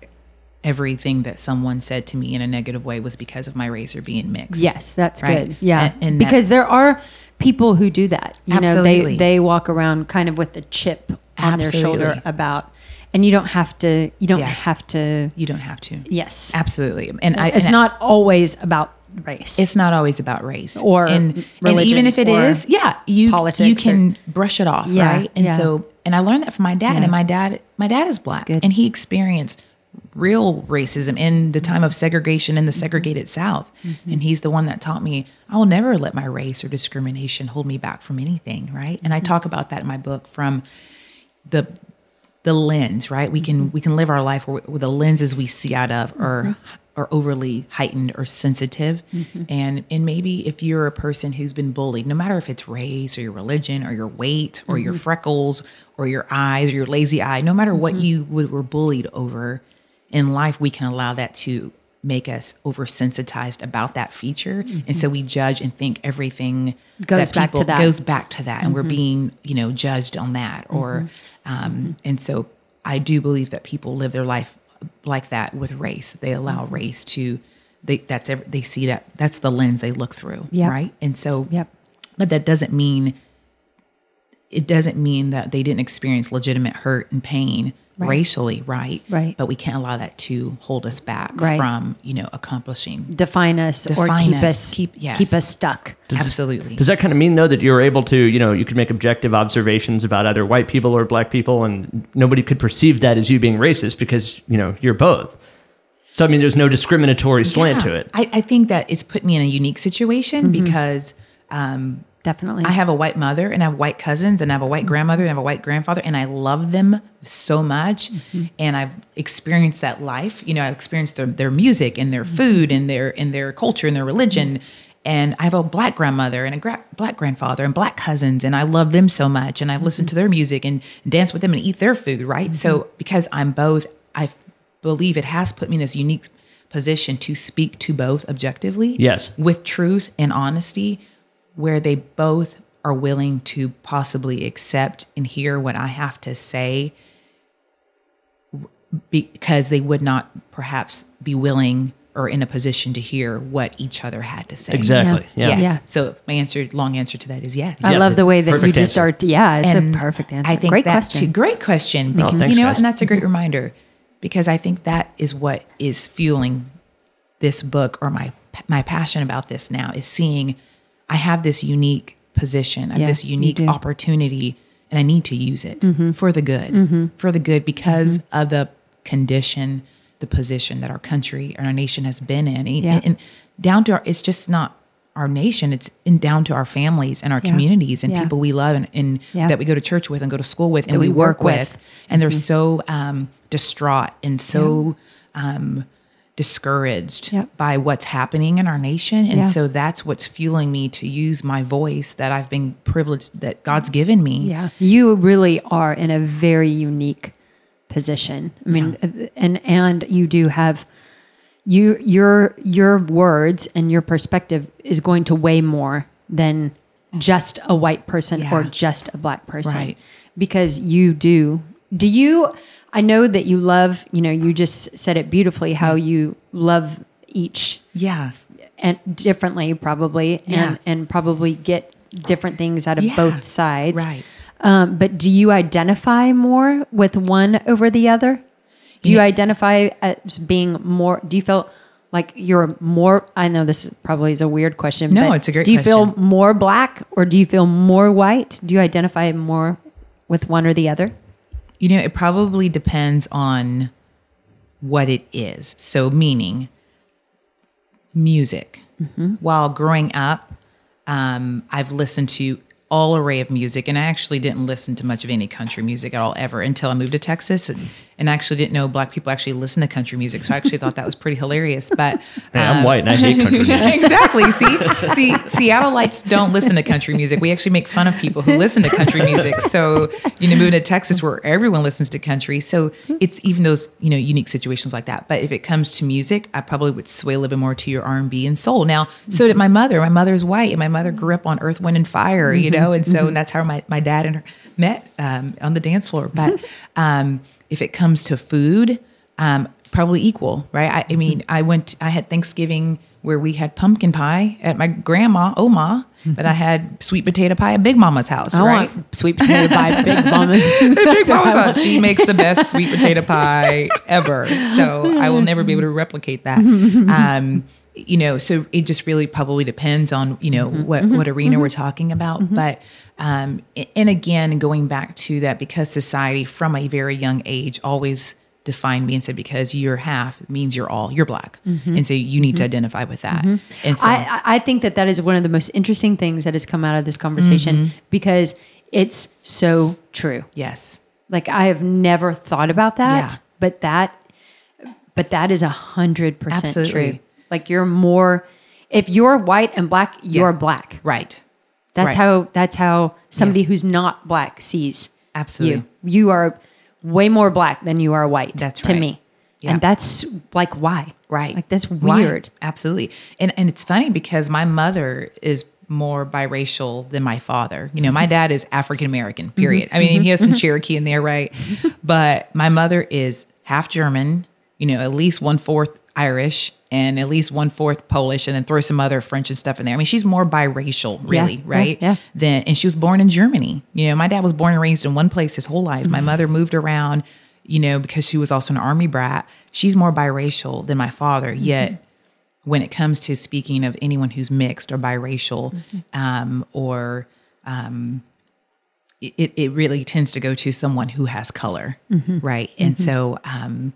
everything that someone said to me in a negative way was because of my race or being mixed. Yes, that's Right? good. Yeah, And- and that- because there are people who do that. You know, they they walk around kind of with a chip on their shoulder about, and you don't have to. You don't Yes. have to. You don't have to. Yes, Absolutely. And I, it's and I- not always about race. it's not always about race Or and, and even if it is, yeah, you you can brush it off, Yeah, right? And yeah. so, and I learned that from my dad. Yeah. And my dad, my dad is black, and he experienced real racism in the time of segregation in the segregated South. Mm-hmm. And he's the one that taught me I will never let my race or discrimination hold me back from anything, right? And I Mm-hmm. talk about that in my book from the the lens, right? We can we can live our life with the lenses we see out of or or overly heightened or sensitive. Mm-hmm. And and maybe if you're a person who's been bullied, no matter if it's race or your religion or your weight or your mm-hmm. freckles or your eyes or your lazy eye, no matter what mm-hmm. you would, were bullied over in life, we can allow that to make us oversensitized about that feature. And so we judge and think everything Goes back to that. goes back to that. And we're being you know judged on that or um and so i do believe that people live their life like that with race they allow mm-hmm. race to they that's ev- they see that that's the lens they look through Yep. right and so Yep. but that doesn't mean it doesn't mean that they didn't experience legitimate hurt and pain racially, right? Right. But we can't allow that to hold us back Right. from, you know, accomplishing. define us or keep us. us Keep- yes. keep us stuck. Absolutely. Does that kind of mean though that you're able to, you know, you could make objective observations about either white people or black people, and nobody could perceive that as you being racist because you know you're both. So I mean, there's no discriminatory slant Yeah. to it. I, I think that it's put me in a unique situation Mm-hmm. because Definitely. I have a white mother and I have white cousins and I have a white mm-hmm. grandmother and I have a white grandfather and I love them so much. Mm-hmm. And I've experienced that life. You know, I've experienced their, their music and their mm-hmm. food and their and their culture and their religion. And I have a black grandmother and a gra- black grandfather and black cousins, and I love them so much. And I've listened to their music and dance with them and eat their food, right? So because I'm both, I believe it has put me in this unique position to speak to both objectively Yes. with truth and honesty where they both are willing to possibly accept and hear what I have to say because they would not perhaps be willing or in a position to hear what each other had to say. Exactly. Yeah. Yes. Yeah. So my answer, long answer to that is yes. I Yeah, love the way that you just answer. are. Yeah, it's And a perfect answer. I think Great that question. Too, great question. Because, thanks, you know, guys. and that's a great reminder because I think that is what is fueling this book or my my passion about this now is seeing I have this unique position, I have Yeah, this unique opportunity, and I need to use it Mm-hmm. for the good, for the good because of the condition, the position that our country and our nation has been in, and, Yeah. and down to our, it's just not our nation; it's in down to our families and our Yeah. communities and people we love and, and that we go to church with and go to school with and That we, we work, work with. with. And they're so um, distraught and so um, discouraged Yep. by what's happening in our nation. And Yeah. so that's what's fueling me to use my voice that I've been privileged that God's given me. Yeah, you really are in a very unique position. I mean, and and you do have you your your words and your perspective is going to weigh more than just a white person or just a black person Right. because you do do you I know that you love, you know, you just said it beautifully how you love each Yeah. and differently probably Yeah. and and probably get different things out of Yeah. both sides Right. um, but do you identify more with one over the other do you identify as being more do you feel like you're more i know this probably is a weird question No, but it's a great do you feel more black or do you feel more white do you identify more with one or the other You know, it probably depends on what it is. So, meaning music. While growing up, um, I've listened to all array of music, and I actually didn't listen to much of any country music at all ever until I moved to Texas, and, and I actually didn't know black people actually listen to country music. So I actually thought that was pretty hilarious. But Hey, I'm white and I hate country music. exactly. See, see, Seattleites don't listen to country music. We actually make fun of people who listen to country music. So, you know, moving to Texas where everyone listens to country. So it's even those, you know, unique situations like that. But if it comes to music, I probably would sway a little bit more to your R and B and soul. Now, so did my mother. My mother's white and my mother grew up on Earth, Wind and Fire, you know, and so and that's how my, my dad and her met um, on the dance floor. But um, if it comes to food, um, probably equal, right? I, I mean, I went, I had Thanksgiving where we had pumpkin pie at my grandma, Oma, but I had sweet potato pie at Big Mama's house, i right? sweet potato pie big mamas Big Mama's house. She makes the best sweet potato pie ever. So I will never be able to replicate that. Um, you know, so it just really probably depends on, you know, mm-hmm. what, mm-hmm. what arena we're mm-hmm. talking about. But, um, and again, going back to that, because society from a very young age always defined me and said, because you're half means you're all, you're black. And so you need to identify with that. And so, I, I- think that that is one of the most interesting things that has come out of this conversation Mm-hmm. because it's so true. yes. Like I have never thought about that, Yeah. but that, but that is a hundred percent true. Like you're more, if you're white and black, you're Yeah. black. Right. That's Right. how. That's how somebody Yes. who's not black sees Absolutely. you. You are way more black than you are white. That's to right. me, Yeah. and that's like why. Right. Like that's Right. weird. Absolutely. And and it's funny because my mother is more biracial than my father. You know, my dad is African American, Mm-hmm. period. I mean, he has some Cherokee in there, right? But my mother is half German, you know, at least one fourth Irish and at least one fourth Polish, and then throw some other French and stuff in there. I mean, she's more biracial, really, Yeah, right? yeah, yeah. Than and she was born in Germany. You know, my dad was born and raised in one place his whole life. My mother moved around, you know, because she was also an army brat. She's more biracial than my father, Mm-hmm. yet when it comes to speaking of anyone who's mixed or biracial um, or um, it, it really tends to go to someone who has color right and so um,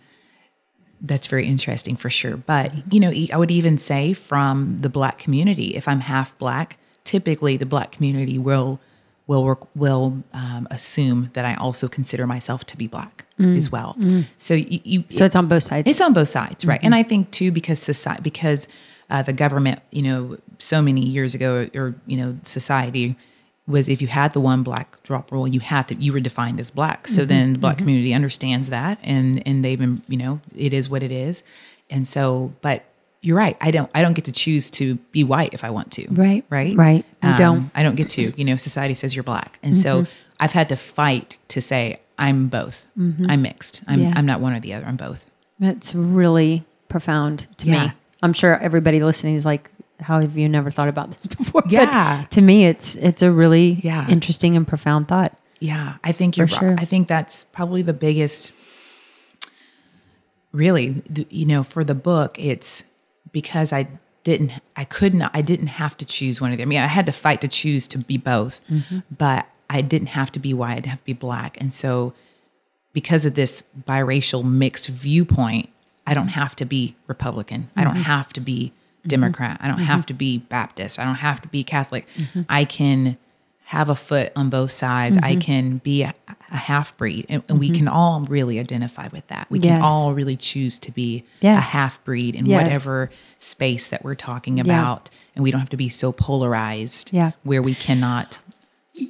that's very interesting for sure. But you know I would even say from the black community if i'm half black typically the black community will will work, will um, assume that i also consider myself to be black as well. So you, you So it's on both sides. it's on both sides, right? And I think too because society, because uh, the government, you know, so many years ago, or you know, society was if you had the one black drop rule, you had to you were defined as black. So mm-hmm. then the black mm-hmm. community understands that, and and they've been, you know, it is what it is, and so, but. You're right. I don't. I don't get to choose to be white if I want to. Right, Right. right. You don't. Um, I don't get to. You know, society says you're black, and so mm-hmm. I've had to fight to say I'm both. I'm mixed. I'm. Yeah. I'm not one or the other. I'm both. That's really profound to Yeah. me. I'm sure everybody listening is like, "How have you never thought about this before?" But Yeah. to me, it's it's a really Yeah. interesting and profound thought. Yeah, I think you're. Sure. I think that's probably the biggest. Really, you know, for the book, it's because I didn't, I couldn't, I didn't have to choose one of them. I mean, I had to fight to choose to be both, Mm-hmm. but I didn't have to be white. I didn't have to be black, and so because of this biracial mixed viewpoint, I don't have to be Republican. I don't have to be Mm-hmm. Democrat. I don't have mm-hmm. to be Baptist. I don't have to be Catholic. Mm-hmm. I can have a foot on both sides. I can be a, a half breed, and, and we can all really identify with that. We Yes. can all really choose to be Yes. a half breed in Yes. whatever space that we're talking about, and we don't have to be so polarized. Yeah. where we cannot.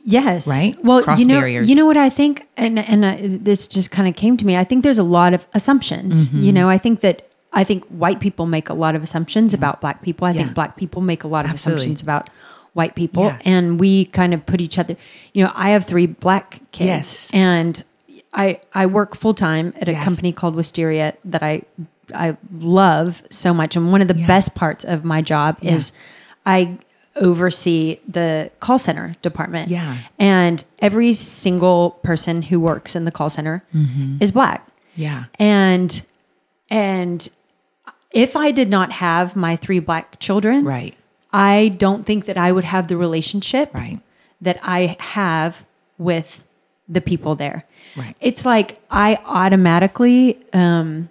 Yes. Right? Well, Cross you know, barriers. you know what I think, and and uh, this just kind of came to me. I think there's a lot of assumptions. Mm-hmm. You know, I think that I think white people make a lot of assumptions about black people. I Mm-hmm. Yeah. think black people make a lot of Absolutely. assumptions about white people, Yeah. and we kind of put each other. You know, I have three black kids, Yes. and I I work full time at a Yes. company called Wisteria that I I love so much, and one of the Yeah. best parts of my job is I oversee the call center department. Yeah. And every single person who works in the call center Mm-hmm. is black. Yeah, And and if I did not have my three black children, right, I don't think that I would have the relationship right, that I have with the people there. Right. It's like I automatically um,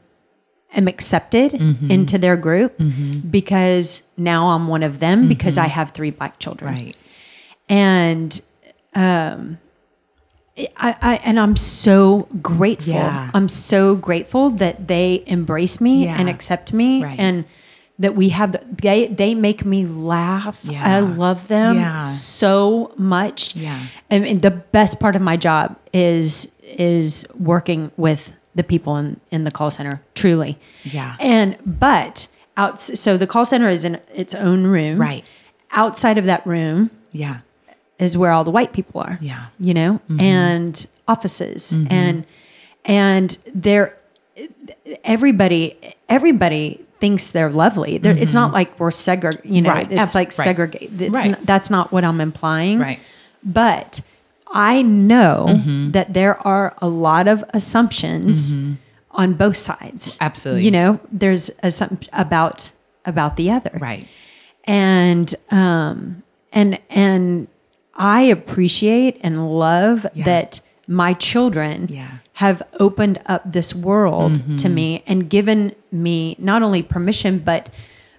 am accepted Mm-hmm. into their group because now I'm one of them because I have three black children Mm-hmm. right. and um I, I and I'm so grateful. Yeah. I'm so grateful that they embrace me Yeah. and accept me Right. and that we have the, they they make me laugh. Yeah. I love them so much. Yeah. I mean the best part of my job is is working with the people in, in the call center, truly. Yeah. And but out so the call center is in its own room. Right. Outside of that room Yeah, is where all the white people are. Yeah. You know, and offices and and they're everybody everybody thinks they're lovely. They're, It's not like we're segregated, you know, Right. it's Abs- like right. It's Right. that's not what I'm implying. Right. But I know Mm-hmm. that there are a lot of assumptions on both sides. Mm-hmm. Absolutely. You know, there's assump- about about the other right. and um and and i appreciate and love Yeah. that my children Yeah. Mm-hmm. have opened up this world to me and given me not only permission but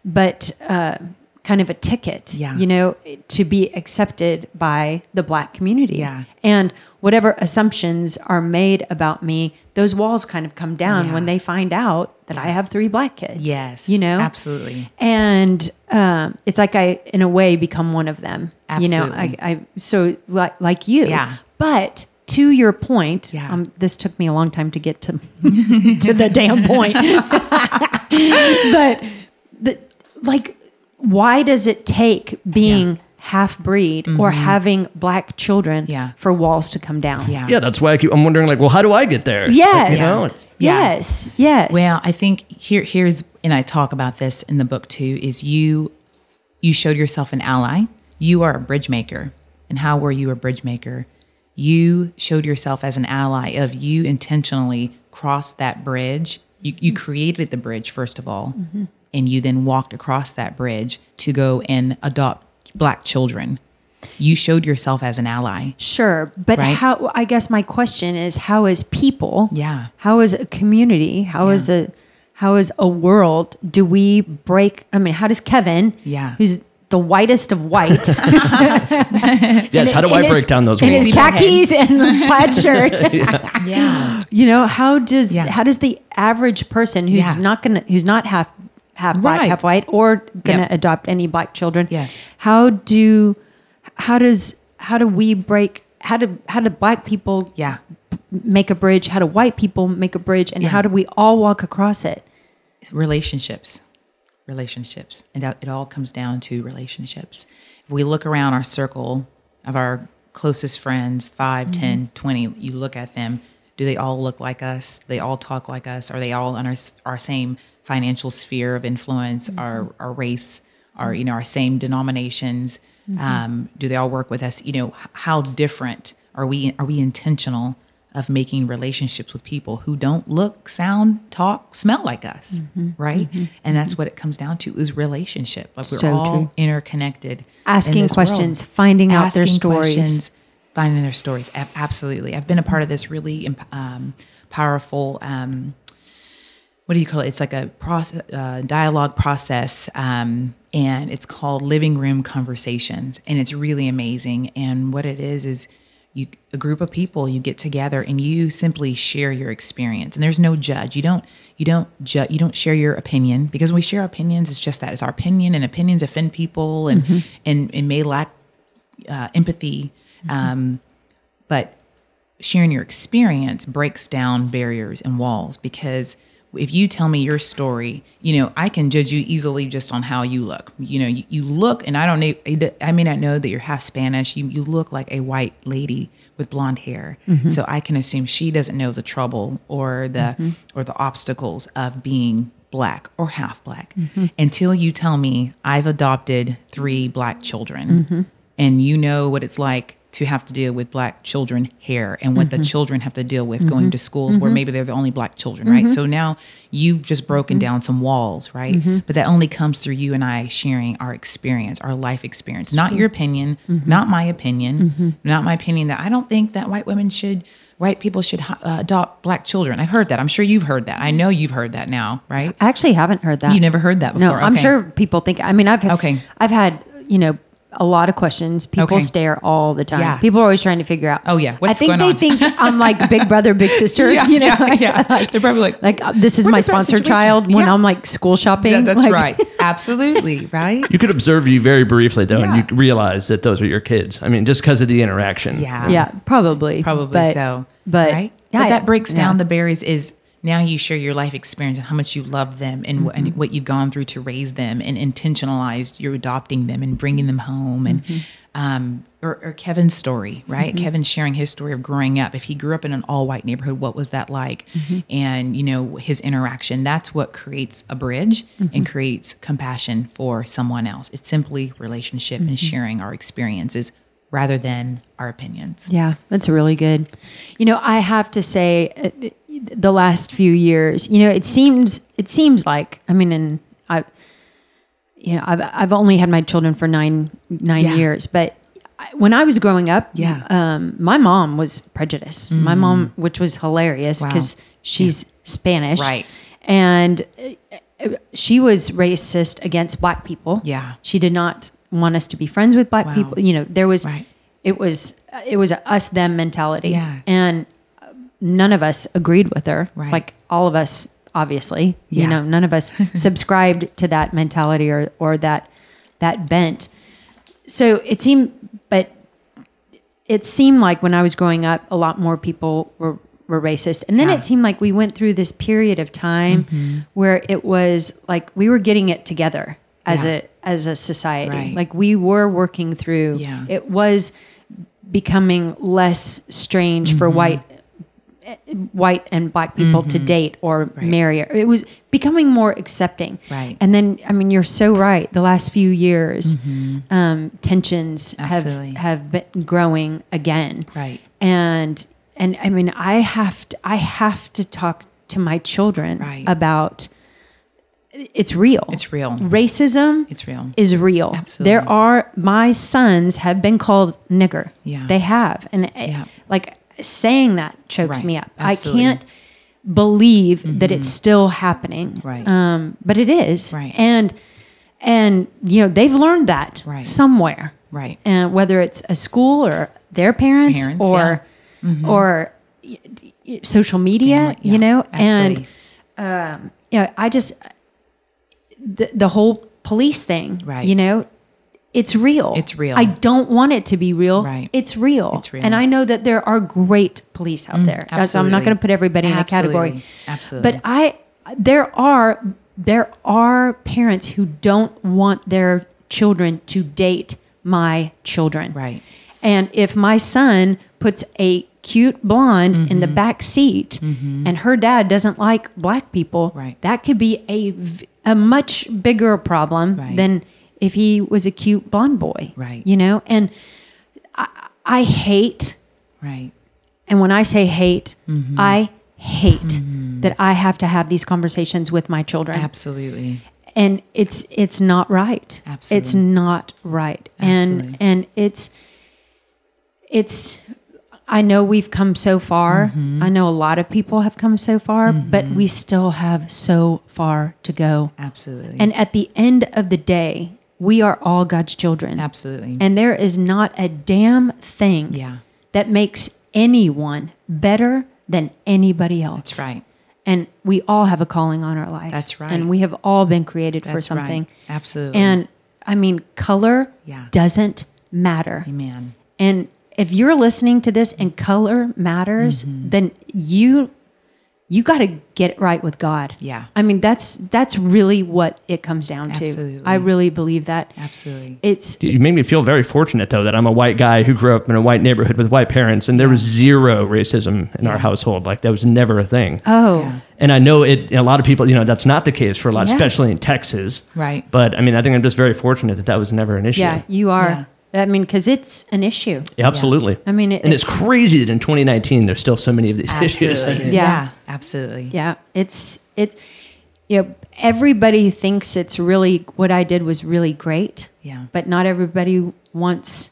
but uh kind of a ticket Yeah. you know to be accepted by the black community Yeah. and whatever assumptions are made about me those walls kind of come down Yeah. when they find out that i have three black kids Yes, you know absolutely. and um, it's like I, in a way, become one of them. You know, I, I so like like you. Yeah. But to your point, Yeah. um, this took me a long time to get to to the damn point. but the like, why does it take being half breed or having black children Mm-hmm. Yeah. for walls to come down? Yeah. Yeah, that's why I keep, I'm wondering, like, well, how do I get there? Yes. You know, Yeah. Yes. Yes. Well, I think here here's and I talk about this in the book too, is you you showed yourself an ally. You are a bridge maker. And how were you a bridge maker? You showed yourself as an ally of you intentionally crossed that bridge. You, you created the bridge, first of all, mm-hmm. and you then walked across that bridge to go and adopt black children. You showed yourself as an ally. Sure, but Right? how? I guess my question is, how is people? Yeah. How is a community? How is Yeah. a how is a world? Do we break? I mean, how does Kevin? Yeah. Who's the whitest of white? Yes. How do in I his- break down those in walls? his khakis and plaid shirt? Yeah. you know, how does Yeah. how does the average person who's Yeah. not gonna who's not half half black, Right. half white, or gonna Yep. adopt any black children? Yes. How do how does how do we break? How do how do black people Yeah. make a bridge? How do white people make a bridge? And Yeah. how do we all walk across it? relationships relationships and that- it all comes down to relationships. If we look around our circle of our closest friends 5 mm-hmm. 10 20 you look at them do they all look like us? Do they all talk like us? Are they all on our, our same financial sphere of influence mm-hmm. our, our race our you know our same denominations? Mm-hmm. Um, do they all work with us? You know how different are we are we intentional of making relationships with people who don't look, sound, talk, smell like us, right? And that's what it comes down to is relationship. Like we're So all true. interconnected. in Asking world. questions, finding out their stories. finding their stories. Absolutely. I've been a part of this really um, powerful um, what do you call it? It's like a process, uh, dialogue process, um, and it's called Living Room Conversations, and it's really amazing. And what it is is you a group of people you get together and you simply share your experience, and there's no judge. You don't you don't ju- you don't share your opinion because when we share opinions, it's just that it's our opinion, and opinions offend people, and and and may lack uh, empathy. Um, but sharing your experience breaks down barriers and walls because if you tell me your story, you know, I can judge you easily just on how you look. You know, you, you look, and I don't know, I may not know that you're half Spanish. You, you look like a white lady with blonde hair. Mm-hmm. So I can assume she doesn't know the trouble or the, mm-hmm. or the obstacles of being black or half black mm-hmm. until you tell me I've adopted three black children and you know what it's like to have to deal with black children hair and what the mm-hmm. children have to deal with going mm-hmm. to schools where mm-hmm. maybe they're the only black children, right? So now you've just broken down some walls, right? But that only comes through you and I sharing our experience, our life experience, not your opinion, not my opinion, not my opinion that I don't think that white women should. White people should uh, adopt black children. I've heard that. I'm sure you've heard that. I know you've heard that now, right? I actually haven't heard that. You never heard that before. No. I'm Okay. sure people think. I mean, I've Okay. I've had you know a lot of questions. People Okay. stare all the time. Yeah. People are always trying to figure out. Oh, yeah. I What's think going they on? think I'm like big brother, big sister. you know, yeah. They're probably like, like uh, this is my is that sponsored child when Yeah. I'm like school shopping. Yeah, that's Like, right. Absolutely, right? You could observe you very briefly though, Yeah. and you realize that those are your kids. I mean, just because of the interaction. Yeah. Yeah, probably. Probably But- so. But right? yeah, but that breaks down the barriers is now you share your life experience and how much you love them and, Mm-hmm. and what you've gone through to raise them and intentionalized you're adopting them and bringing them home and Mm-hmm. um or, or Kevin's story, right? Kevin sharing his story of growing up. If he grew up in an all white neighborhood, what was that like? Mm-hmm. And, you know, his interaction, that's what creates a bridge Mm-hmm. and creates compassion for someone else. It's simply relationship Mm-hmm. and sharing our experiences rather than our opinions. Yeah, that's really good. You know, I have to say, uh, the last few years, you know, it seems it seems like I mean, and I, you know, I've I've only had my children for nine nine Yeah. years, but I- when I was growing up, Yeah. um, my mom was prejudiced. My mom, which was hilarious Wow. because she's Spanish, Right. And uh, she was racist against black people. Yeah. she did not want us to be friends with black Wow. people. You know, there was Right. it was it was a us them mentality Yeah. and none of us agreed with her Right. like all of us obviously you know none of us subscribed to that mentality or or that that bent so it seemed but it seemed like when i was growing up a lot more people were were racist and then Yeah. it seemed like we went through this period of time Mm-hmm. where it was like we were getting it together as Yeah. a as a society Right. like we were working through Yeah. it was becoming less strange for Mm-hmm. white white and black people to mm-hmm. date or marry. It was becoming more accepting. Right. And then, I mean, you're so right. The last few years, mm-hmm. um, tensions Absolutely. have have been growing again. Right. And and I mean, I have to I have to talk to my children Right. about it's real. It's real. Racism It's real. is real. Absolutely. There are my sons have been called nigger. Yeah. They have. And it- Yeah. like saying that chokes Right. me up. Absolutely. I can't believe that mm-hmm. it's still happening. Right. Um, but it is. Right. And and you know, they've learned that Right. somewhere. Right. And whether it's a school or their parents, Parents, or mm-hmm. or y- y- social media, yeah, you know, absolutely. and yeah, I just the, the whole police thing, Right. You know, it's real. It's real. I don't want it to be real. Right. It's real. It's real. Mm, And I know that there are great police out there. Absolutely. So I'm not going to put everybody in a category. Absolutely. But I there are there are parents who don't want their children to date my children. Right. And if my son puts a cute blonde in the Mm-hmm. back seat and her dad doesn't like black people, Right. that could be a a much bigger problem Right. than if he was a cute blonde boy. Right. You know, and I, I hate Right. and when I say hate, Mm-hmm. I hate that I have to have these conversations with my children. Absolutely. And it's it's not right. Absolutely. It's not right. Absolutely. And and it's it's I know we've come so far. Mm-hmm. I know a lot of people have come so far, but we still have so far to go. Absolutely. And at the end of the day, we are all God's children. Absolutely. And there is not a damn thing Yeah. that makes anyone better than anybody else. That's right. And we all have a calling on our life. That's right. And we have all been created for something. Right. Absolutely. And I mean, color Yeah. doesn't matter. Amen. And if you're listening to this and color matters, Mm-hmm. then you you got to get right with God. Yeah. I mean, that's that's really what it comes down to. I really believe that. Absolutely. It's You made me feel very fortunate, though, that I'm a white guy who grew up in a white neighborhood with white parents, and there was zero racism in our household. Like that was never a thing. oh, Yeah. And I know it. A lot of people, you know, that's not the case for a lot, Yeah. especially in Texas. Right. But I mean, I think I'm just very fortunate that that was never an issue. yeah, you are. Yeah. I mean, because it's an issue. Yeah, absolutely. I mean, it- and it's crazy that in 2019 there's still so many of these issues. Absolutely. Yeah. yeah. Absolutely. Yeah, it's it's you know everybody thinks it's really what I did was really great. Yeah. But not everybody wants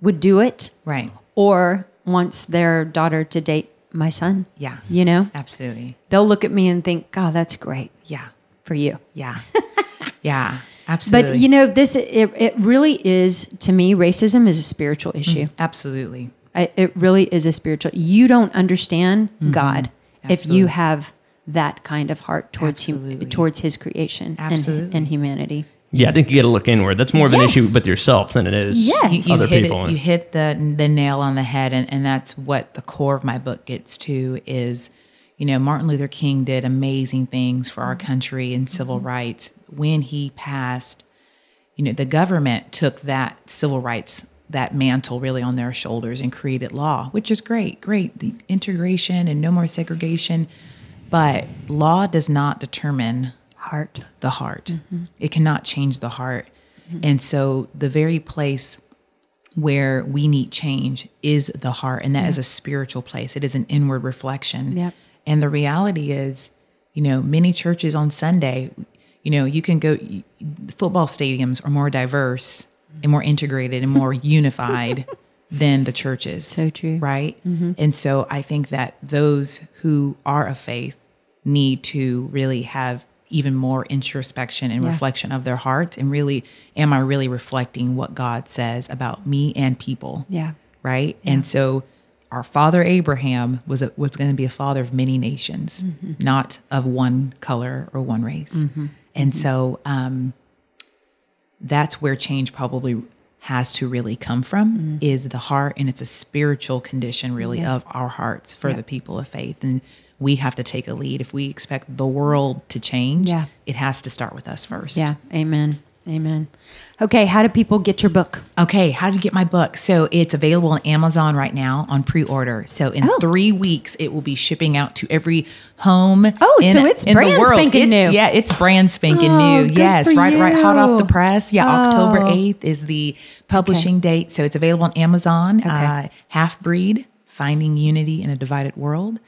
would do it Right. or wants their daughter to date my son. Yeah. You know? Absolutely. They'll look at me and think, "God, that's great Yeah. for you." Yeah. yeah. Absolutely. But you know, this it, it really is to me racism is a spiritual mm-hmm. issue. Absolutely. I, it really is a spiritual. You don't understand mm-hmm. God if you have that kind of heart towards hum, towards His creation and, Absolutely. and humanity. Yeah, I think you got to look inward. That's more of an Yes. issue with yourself than it is Yes. you, you other hit people. It, you hit the the nail on the head, and, and that's what the core of my book gets to is, you know, Martin Luther King did amazing things for our mm-hmm. country and civil mm-hmm. rights. When he passed, you know, the government took that civil rights that mantle really on their shoulders and created law, which is great, great. The integration and no more segregation, but law does not determine Heart. the heart. Mm-hmm. It cannot change the heart. And so the very place where we need change is the heart, and that is a spiritual place. It is an inward reflection. Yep. And the reality is, you know, many churches on Sunday, you know, you can go, football stadiums are more diverse and more integrated and more unified than the churches. So true. Right. Mm-hmm. And so I think that those who are of faith need to really have even more introspection and Yeah. reflection of their hearts and really, am I really reflecting what God says about me and people? Yeah. right? And so our father Abraham was a, was going to be a father of many nations, mm-hmm. not of one color or one race. Mm-hmm. And mm-hmm. so um, that's where change probably has to really come from is the heart and it's a spiritual condition really Yeah. of our hearts for Yeah. the people of faith and we have to take a lead if we expect the world to change Yeah. it has to start with us first Yeah. Amen. Amen. Okay, how do people get your book? Okay, how to get my book? So it's available on Amazon right now on pre-order. So in Oh. three weeks, it will be shipping out to every home. Oh, so it's brand spanking new. Yeah, it's brand spanking Oh, new. Yes, right, right, hot off the press. Yeah, October Oh. eighth is the publishing date. So it's available on Amazon. Uh, Half Breed: Finding Unity in a Divided World.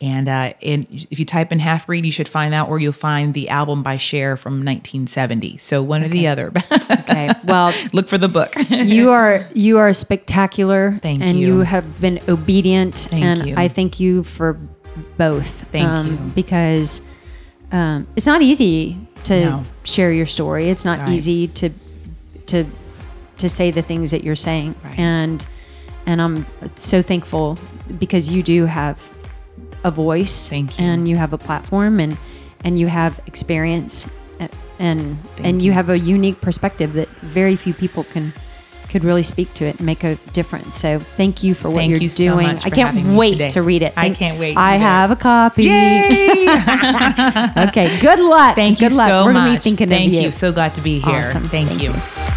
And uh, in, if you type in half breed, you should find out where you'll find the album by Cher from 1970. So one or the other. Okay, well, Look for the book. you are you are spectacular. Thank and you. And you have been obedient, Thank and you. I thank you for both. um, Thank you. because um, it's not easy to No. share your story. It's not Right. easy to to to say the things that you're saying, Right. and and I'm so thankful because you do have a voice. Thank you. And you have a platform, and and you have experience, and Thank and you have a unique perspective that very few people can could really speak to it and make a difference. So thank you for what Thank you're you so doing. much I can't wait to read it. I can't wait I have a copy. Okay, good luck. Thank good you luck. so We're much. Thank of you. you. So glad to be here. Awesome. Thank, Thank you. you.